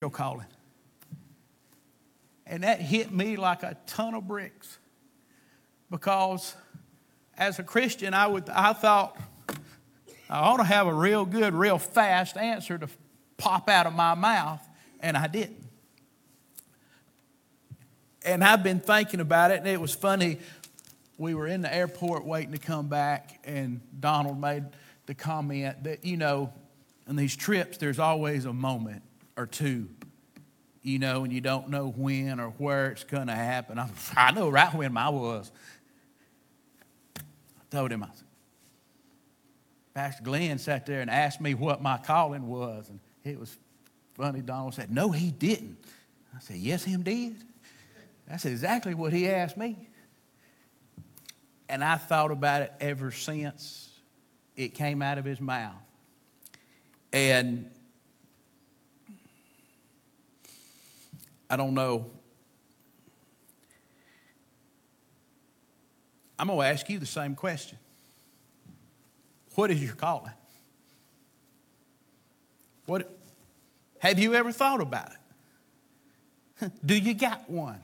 your calling. And that hit me like a ton of bricks because as a Christian, I, would, I thought I ought to have a real good, real fast answer to pop out of my mouth, and I didn't. And I've been thinking about it, and it was funny. We were in the airport waiting to come back, and Donald made the comment that, you know, in these trips, there's always a moment or two, you know, and you don't know when or where it's going to happen. I, I know right when I was. I told him, I said, Pastor Glenn sat there and asked me what my calling was, and it was funny. Donald said, No, he didn't. I said, Yes, him did. That's exactly what he asked me. And I thought about it ever since it came out of his mouth. And I don't know. I'm going to ask you the same question. What is your calling? What have you ever thought about it? Do you got one?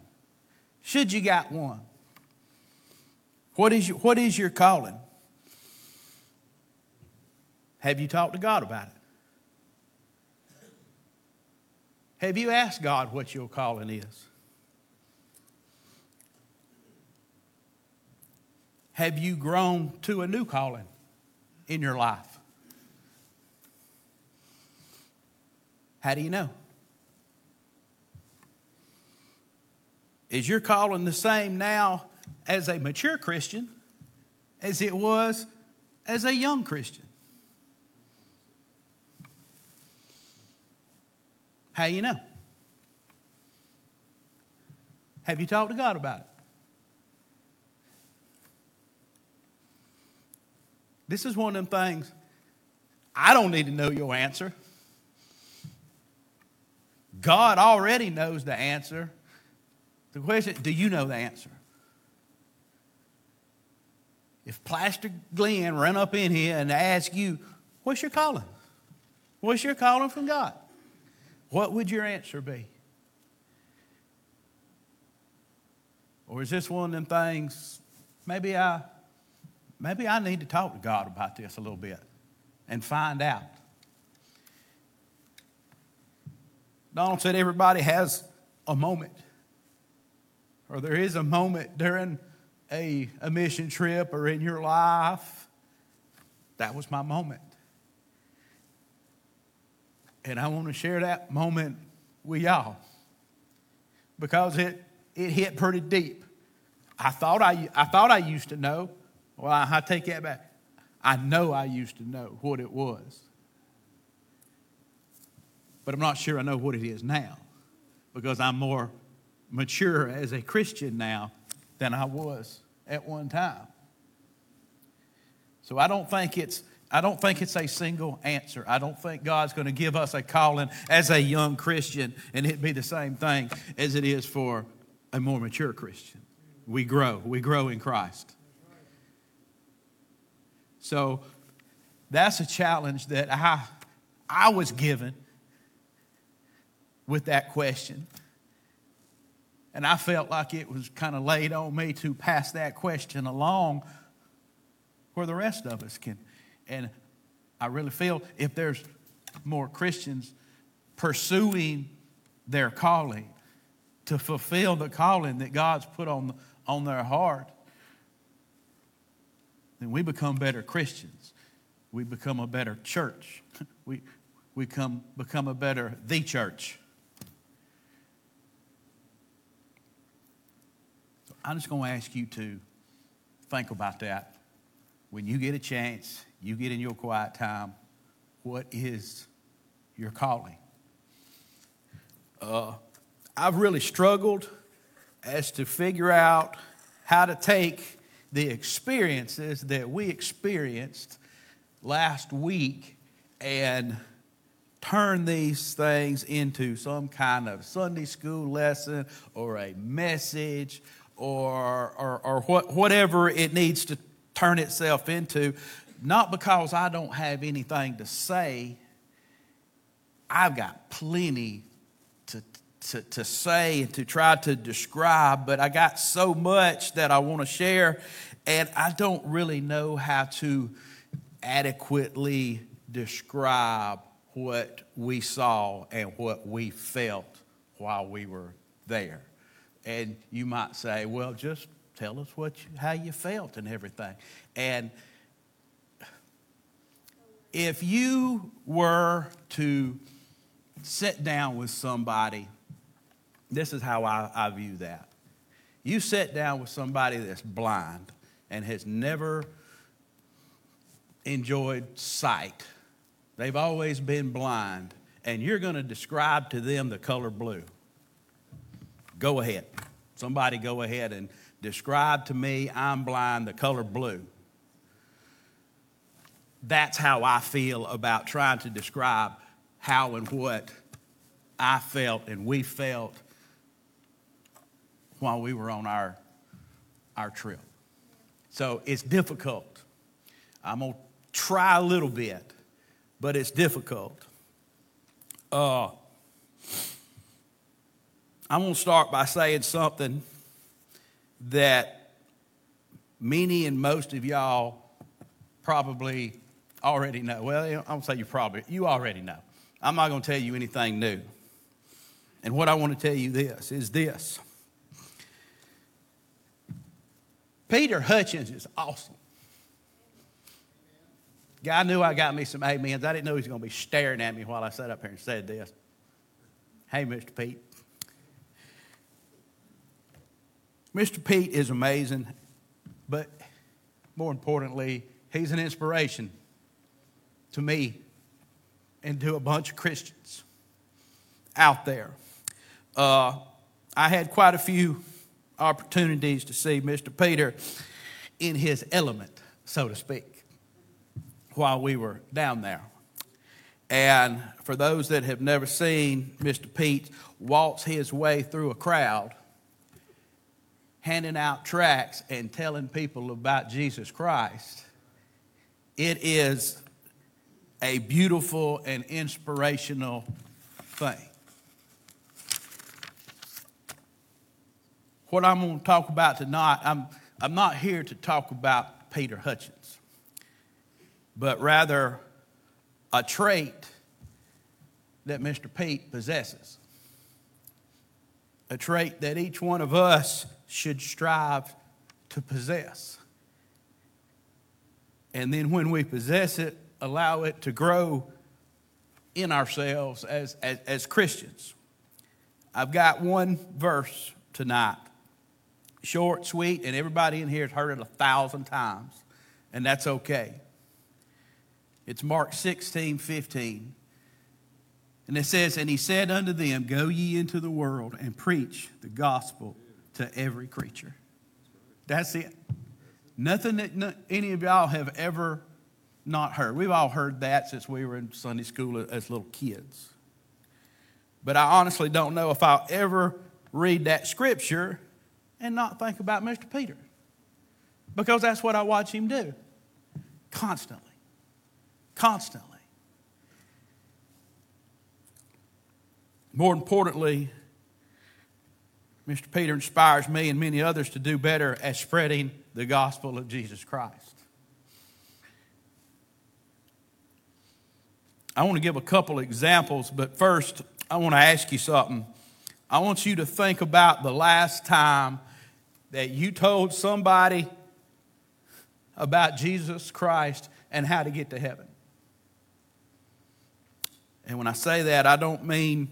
Should you got one? What is your, what is your calling? Have you talked to God about it? Have you asked God what your calling is? Have you grown to a new calling in your life? How do you know? Is your calling the same now as a mature Christian as it was as a young Christian? How you know? Have you talked to God about it? This is one of them things I don't need to know your answer. God already knows the answer. The question do you know the answer? If Pastor Glenn ran up in here and asked you, What's your calling? What's your calling from God? What would your answer be? Or is this one of them things, maybe I, maybe I need to talk to God about this a little bit and find out? Donald said everybody has a moment, or there is a moment during a, a mission trip or in your life. That was my moment. And I want to share that moment with y'all because it, it hit pretty deep. I thought I, I thought I used to know. Well, I, I take that back. I know I used to know what it was. But I'm not sure I know what it is now because I'm more mature as a Christian now than I was at one time. So I don't think it's I don't think it's a single answer. I don't think God's going to give us a calling as a young Christian and it be the same thing as it is for a more mature Christian. We grow, we grow in Christ. So that's a challenge that I, I was given with that question. And I felt like it was kind of laid on me to pass that question along where the rest of us can and I really feel if there's more Christians pursuing their calling to fulfill the calling that God's put on, on their heart, then we become better Christians. We become a better church. We, we come, become a better the church. So I'm just going to ask you to think about that when you get a chance you get in your quiet time, what is your calling? Uh, I've really struggled as to figure out how to take the experiences that we experienced last week and turn these things into some kind of Sunday school lesson or a message or, or, or what, whatever it needs to turn itself into not because I don't have anything to say, I've got plenty to, to, to say and to try to describe, but I got so much that I want to share, and I don't really know how to adequately describe what we saw and what we felt while we were there. And you might say, well, just tell us what you, how you felt and everything. And if you were to sit down with somebody, this is how I, I view that. You sit down with somebody that's blind and has never enjoyed sight, they've always been blind, and you're going to describe to them the color blue. Go ahead. Somebody go ahead and describe to me, I'm blind, the color blue. That's how I feel about trying to describe how and what I felt and we felt while we were on our, our trip. So it's difficult. I'm going to try a little bit, but it's difficult. Uh, I'm going to start by saying something that many and most of y'all probably already know. Well, I'm going to say you probably, you already know. I'm not going to tell you anything new. And what I want to tell you this is this. Peter Hutchins is awesome. Guy knew I got me some amens. I didn't know he was going to be staring at me while I sat up here and said this. Hey, Mr. Pete. Mr. Pete is amazing, but more importantly, he's an inspiration to me and to a bunch of Christians out there. Uh, I had quite a few opportunities to see Mr. Peter in his element, so to speak, while we were down there. And for those that have never seen Mr. Pete waltz his way through a crowd, handing out tracts and telling people about Jesus Christ, it is a beautiful and inspirational thing. What I'm going to talk about tonight, I'm, I'm not here to talk about Peter Hutchins, but rather a trait that Mr. Pete possesses. A trait that each one of us should strive to possess. And then when we possess it, allow it to grow in ourselves as, as, as Christians. I've got one verse tonight, short, sweet, and everybody in here has heard it a thousand times, and that's okay. It's Mark 16, 15. And it says, And he said unto them, Go ye into the world and preach the gospel to every creature. That's it. Nothing that any of y'all have ever not heard. We've all heard that since we were in Sunday school as little kids. But I honestly don't know if I'll ever read that scripture and not think about Mr. Peter. Because that's what I watch him do constantly. Constantly. More importantly, Mr. Peter inspires me and many others to do better at spreading the gospel of Jesus Christ. I want to give a couple examples, but first, I want to ask you something. I want you to think about the last time that you told somebody about Jesus Christ and how to get to heaven. And when I say that, I don't mean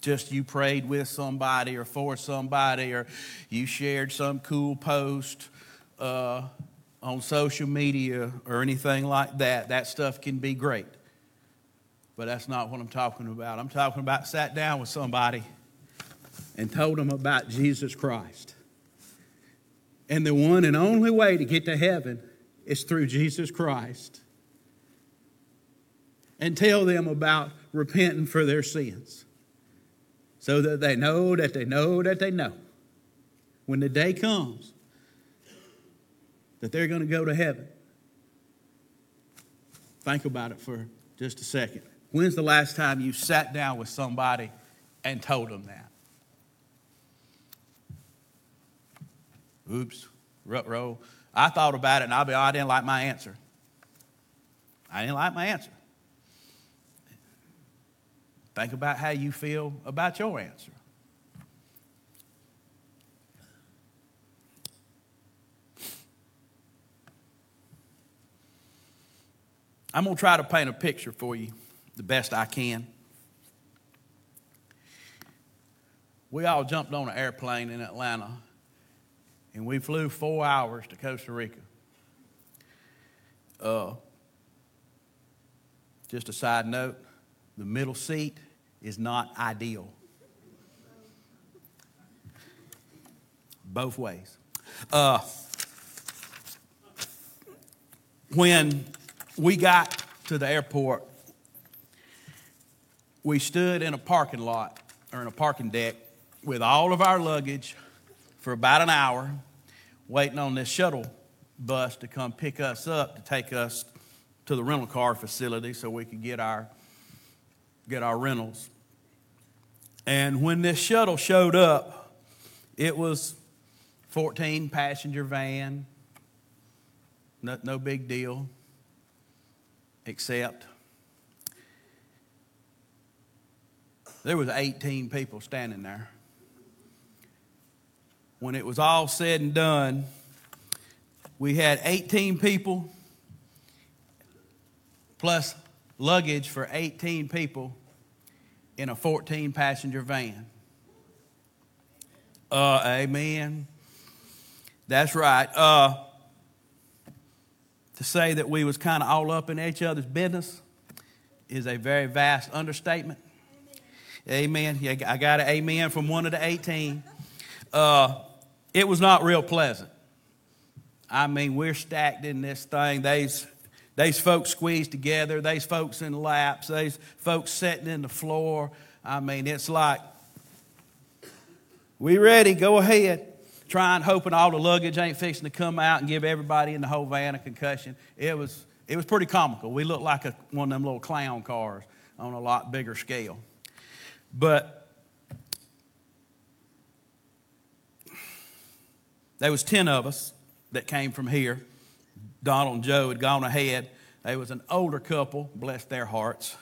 just you prayed with somebody or for somebody or you shared some cool post uh, on social media or anything like that. That stuff can be great. But that's not what I'm talking about. I'm talking about sat down with somebody and told them about Jesus Christ. And the one and only way to get to heaven is through Jesus Christ. And tell them about repenting for their sins so that they know that they know that they know when the day comes that they're going to go to heaven. Think about it for just a second. When's the last time you sat down with somebody and told them that? Oops, rut roll. I thought about it and I'll be, I didn't like my answer. I didn't like my answer. Think about how you feel about your answer. I'm going to try to paint a picture for you the best I can. We all jumped on an airplane in Atlanta and we flew four hours to Costa Rica. Uh, just a side note the middle seat is not ideal. Both ways. Uh, when we got to the airport, we stood in a parking lot or in a parking deck with all of our luggage for about an hour, waiting on this shuttle bus to come pick us up to take us to the rental car facility so we could get our get our rentals. And when this shuttle showed up, it was 14 passenger van, no, no big deal except there was 18 people standing there. When it was all said and done, we had 18 people plus luggage for 18 people in a 14 passenger van. Uh, amen. That's right. Uh, to say that we was kind of all up in each other's business is a very vast understatement. Amen. amen. I got an amen from one of the 18. Uh, it was not real pleasant. I mean, we're stacked in this thing. They's, they's folks squeezed together. They's folks in laps. They's folks sitting in the floor. I mean, it's like, we ready, go ahead trying, hoping all the luggage ain't fixing to come out and give everybody in the whole van a concussion. It was, it was pretty comical. We looked like a, one of them little clown cars on a lot bigger scale. But there was 10 of us that came from here. Donald and Joe had gone ahead. There was an older couple, bless their hearts.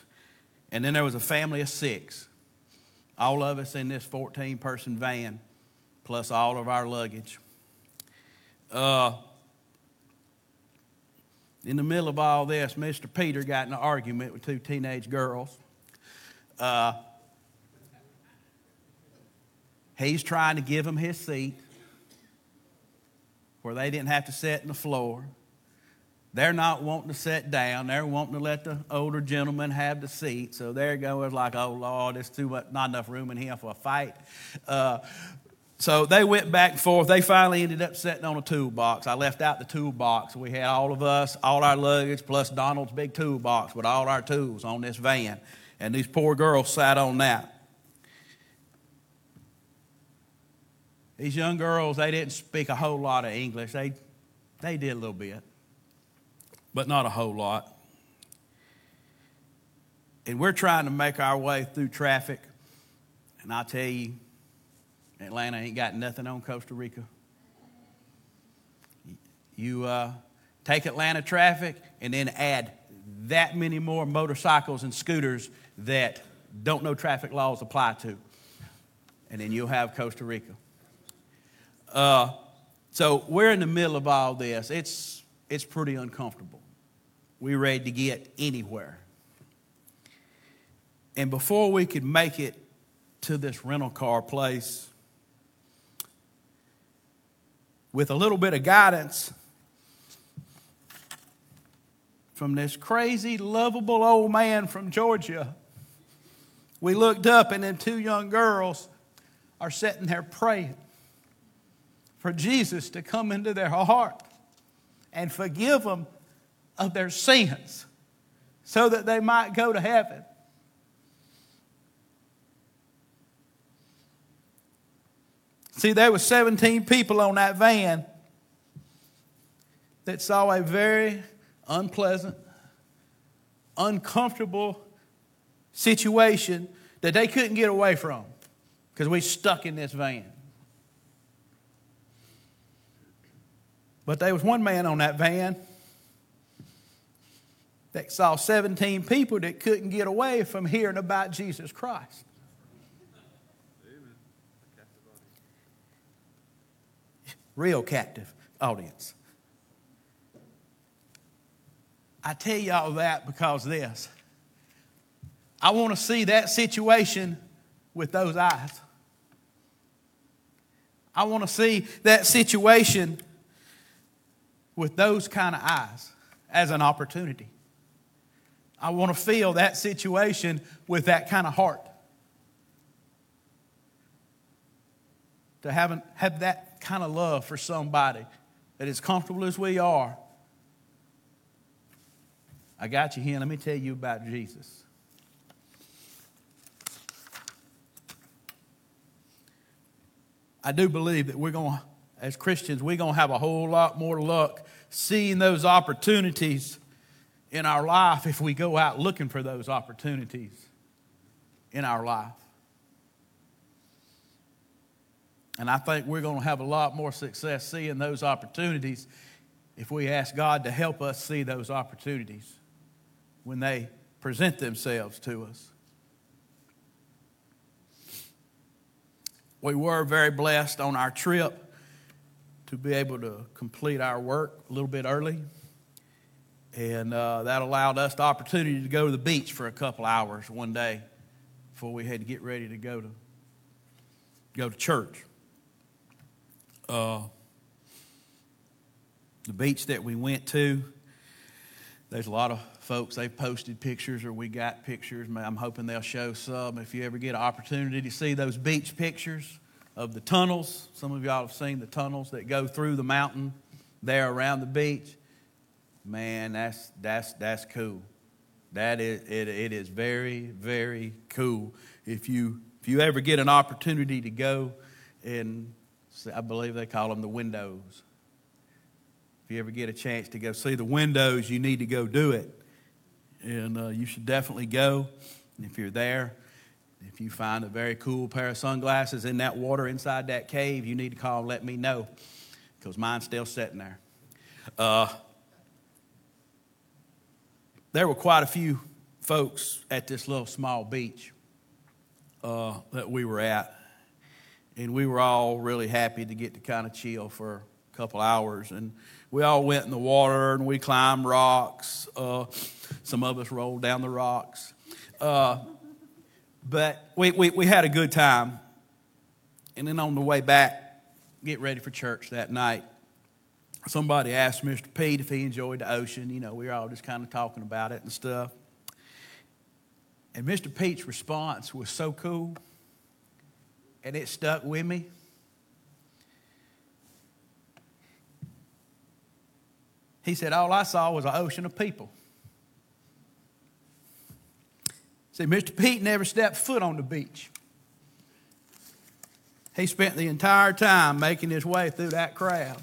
And then there was a family of six. All of us in this 14 person van plus all of our luggage. Uh, in the middle of all this, Mr. Peter got in an argument with two teenage girls. Uh, he's trying to give them his seat where they didn't have to sit in the floor. They're not wanting to sit down. They're wanting to let the older gentleman have the seat. So there you go. It's like, oh, Lord, there's too much, not enough room in here for a fight. Uh, so they went back and forth. They finally ended up sitting on a toolbox. I left out the toolbox. We had all of us, all our luggage, plus Donald's big toolbox with all our tools on this van. And these poor girls sat on that. These young girls, they didn't speak a whole lot of English. They, they did a little bit, but not a whole lot. And we're trying to make our way through traffic. And I tell you, Atlanta ain't got nothing on Costa Rica. You uh, take Atlanta traffic and then add that many more motorcycles and scooters that don't know traffic laws apply to. And then you'll have Costa Rica. Uh, so we're in the middle of all this. It's, it's pretty uncomfortable. We're ready to get anywhere. And before we could make it to this rental car place, with a little bit of guidance from this crazy, lovable old man from Georgia, we looked up and then two young girls are sitting there praying for Jesus to come into their heart and forgive them of their sins so that they might go to heaven. See, there were 17 people on that van that saw a very unpleasant, uncomfortable situation that they couldn't get away from because we stuck in this van. But there was one man on that van that saw 17 people that couldn't get away from hearing about Jesus Christ. Real captive audience. I tell y'all that because this. I want to see that situation with those eyes. I want to see that situation with those kind of eyes as an opportunity. I want to feel that situation with that kind of heart. To have, have that kind of love for somebody that as comfortable as we are. I got you here. Let me tell you about Jesus. I do believe that we're going to, as Christians, we're going to have a whole lot more luck seeing those opportunities in our life if we go out looking for those opportunities in our life. And I think we're going to have a lot more success seeing those opportunities if we ask God to help us see those opportunities when they present themselves to us. We were very blessed on our trip to be able to complete our work a little bit early. And uh, that allowed us the opportunity to go to the beach for a couple hours one day before we had to get ready to go to go to church. Uh, the beach that we went to, there's a lot of folks, they've posted pictures or we got pictures. I'm hoping they'll show some. If you ever get an opportunity to see those beach pictures of the tunnels, some of y'all have seen the tunnels that go through the mountain there around the beach. Man, that's, that's, that's cool. That is, it, it is very, very cool. If you, if you ever get an opportunity to go and I believe they call them the windows. If you ever get a chance to go see the windows, you need to go do it and uh, you should definitely go. And if you're there, if you find a very cool pair of sunglasses in that water inside that cave, you need to call and let me know because mine's still sitting there. Uh, there were quite a few folks at this little small beach uh, that we were at, and we were all really happy to get to kind of chill for a couple hours. And we all went in the water and we climbed rocks. Uh, some of us rolled down the rocks. Uh, but we, we, we had a good time. And then on the way back, get ready for church that night, somebody asked Mr. Pete if he enjoyed the ocean. You know, we were all just kind of talking about it and stuff. And Mr. Pete's response was so cool, and it stuck with me. He said, All I saw was an ocean of people. See, Mr. Pete never stepped foot on the beach. He spent the entire time making his way through that crowd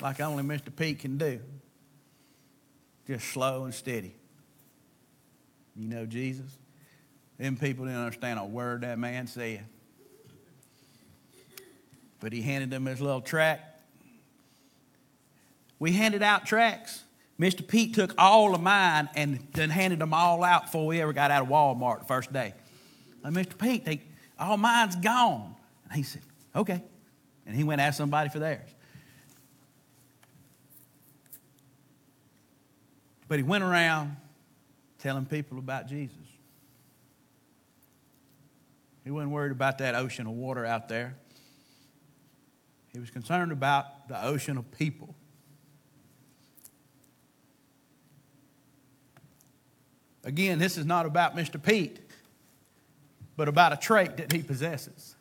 like only Mr. Pete can do. Just slow and steady. You know Jesus? Them people didn't understand a word that man said. But he handed them his little track. We handed out tracks. Mr. Pete took all of mine and then handed them all out before we ever got out of Walmart the first day. Mr. Pete, they, all mine's gone. And he said, okay. And he went and asked somebody for theirs. But he went around telling people about Jesus. He wasn't worried about that ocean of water out there. He was concerned about the ocean of people. Again, this is not about Mr. Pete, but about a trait that he possesses.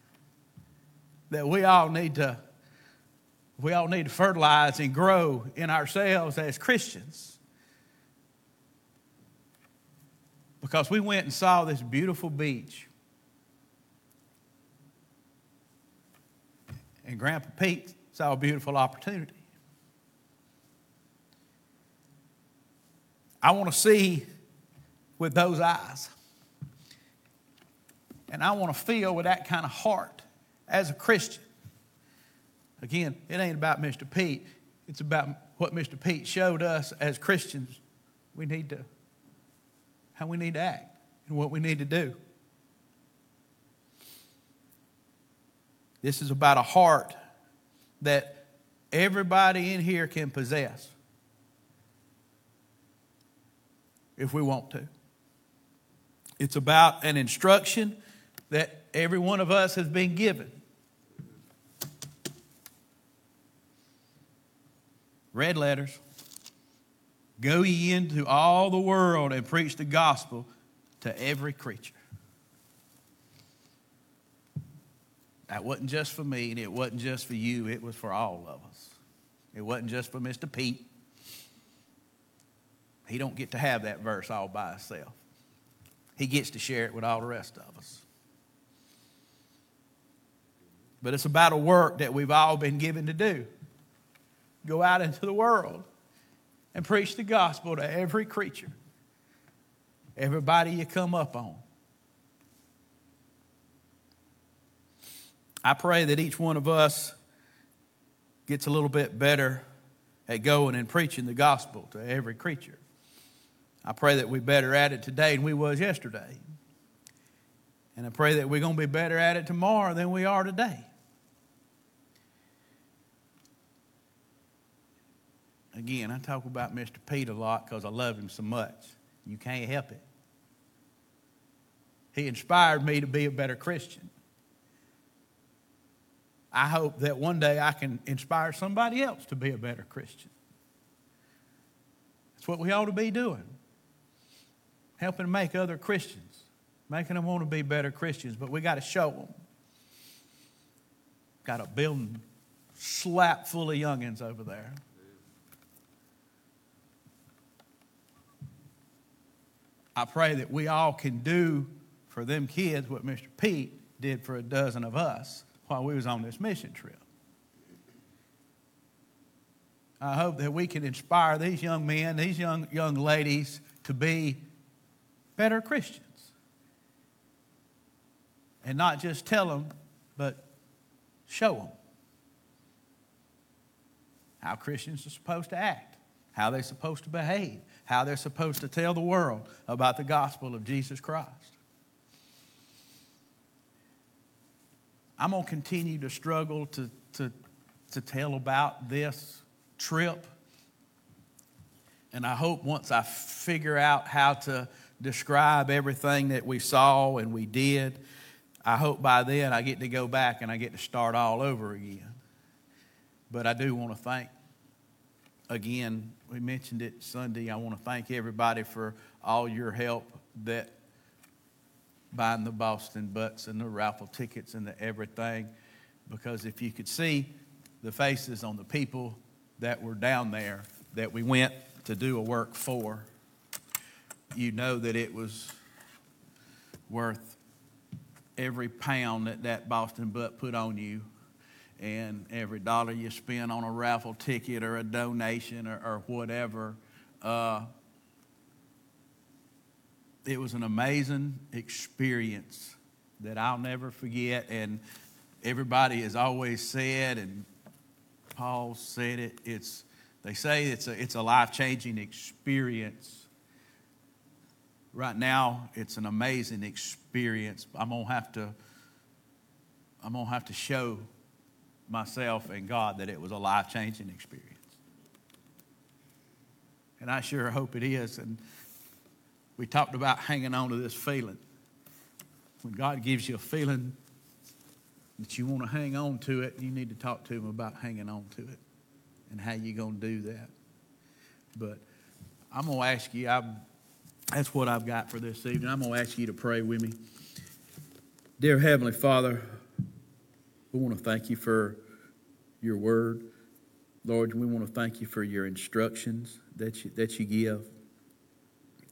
That we all need to we all need to fertilize and grow in ourselves as Christians. Because we went and saw this beautiful beach. And Grandpa Pete saw a beautiful opportunity. I want to see with those eyes. and I want to feel with that kind of heart as a Christian. Again, it ain't about Mr. Pete, it's about what Mr. Pete showed us as Christians. We need to, how we need to act and what we need to do. This is about a heart that everybody in here can possess if we want to. It's about an instruction that every one of us has been given. Red letters. Go ye into all the world and preach the gospel to every creature. That wasn't just for me, and it wasn't just for you, it was for all of us. It wasn't just for Mr. Pete. He don't get to have that verse all by himself. He gets to share it with all the rest of us. But it's about a work that we've all been given to do. Go out into the world and preach the gospel to every creature, everybody you come up on. I pray that each one of us gets a little bit better at going and preaching the gospel to every creature. I pray that we're better at it today than we was yesterday. And I pray that we're going to be better at it tomorrow than we are today. Again, I talk about Mr. Pete a lot because I love him so much. You can't help it. He inspired me to be a better Christian. I hope that one day I can inspire somebody else to be a better Christian. That's what we ought to be doing. Helping make other Christians, making them want to be better Christians, but we got to show them. Got a building slap full of youngins over there. I pray that we all can do for them kids what Mr. Pete did for a dozen of us while we was on this mission trip. I hope that we can inspire these young men, these young, young ladies to be better Christians. And not just tell them, but show them how Christians are supposed to act, how they're supposed to behave, how they're supposed to tell the world about the gospel of Jesus Christ. I'm going to continue to struggle to, to, to tell about this trip. And I hope once I figure out how to describe everything that we saw and we did, I hope by then I get to go back and I get to start all over again. But I do want to thank, again, we mentioned it Sunday. I want to thank everybody for all your help that buying the Boston butts and the raffle tickets and the everything. Because if you could see the faces on the people that were down there that we went to do a work for, you know that it was worth every pound that that Boston butt put on you and every dollar you spend on a raffle ticket or a donation or, or whatever. Uh, it was an amazing experience that I'll never forget. And everybody has always said, and Paul said it, it's, they say it's a, it's a life changing experience. Right now, it's an amazing experience. I'm going to have to. I'm going to have to show myself and God that it was a life changing experience. And I sure hope it is. And we talked about hanging on to this feeling. When God gives you a feeling that you want to hang on to it, you need to talk to Him about hanging on to it and how you're going to do that. But I'm going to ask you, I'm, that's what I've got for this evening. I'm going to ask you to pray with me. Dear Heavenly Father, we want to thank you for your word. Lord, we want to thank you for your instructions that you, that you give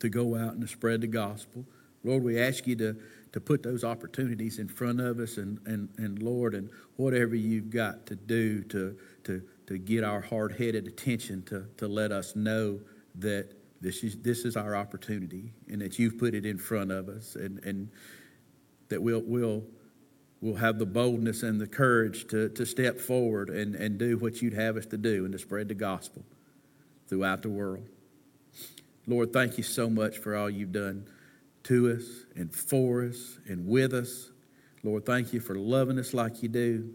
to go out and to spread the gospel. Lord, we ask you to, to put those opportunities in front of us, and, and, and Lord, and whatever you've got to do to, to, to get our hard headed attention to, to let us know that this is, this is our opportunity and that you've put it in front of us and, and that we'll, we'll, we'll have the boldness and the courage to, to step forward and, and do what you'd have us to do and to spread the gospel throughout the world. Lord, thank you so much for all you've done to us and for us and with us. Lord, thank you for loving us like you do.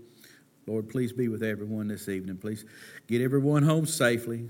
Lord, please be with everyone this evening. Please get everyone home safely.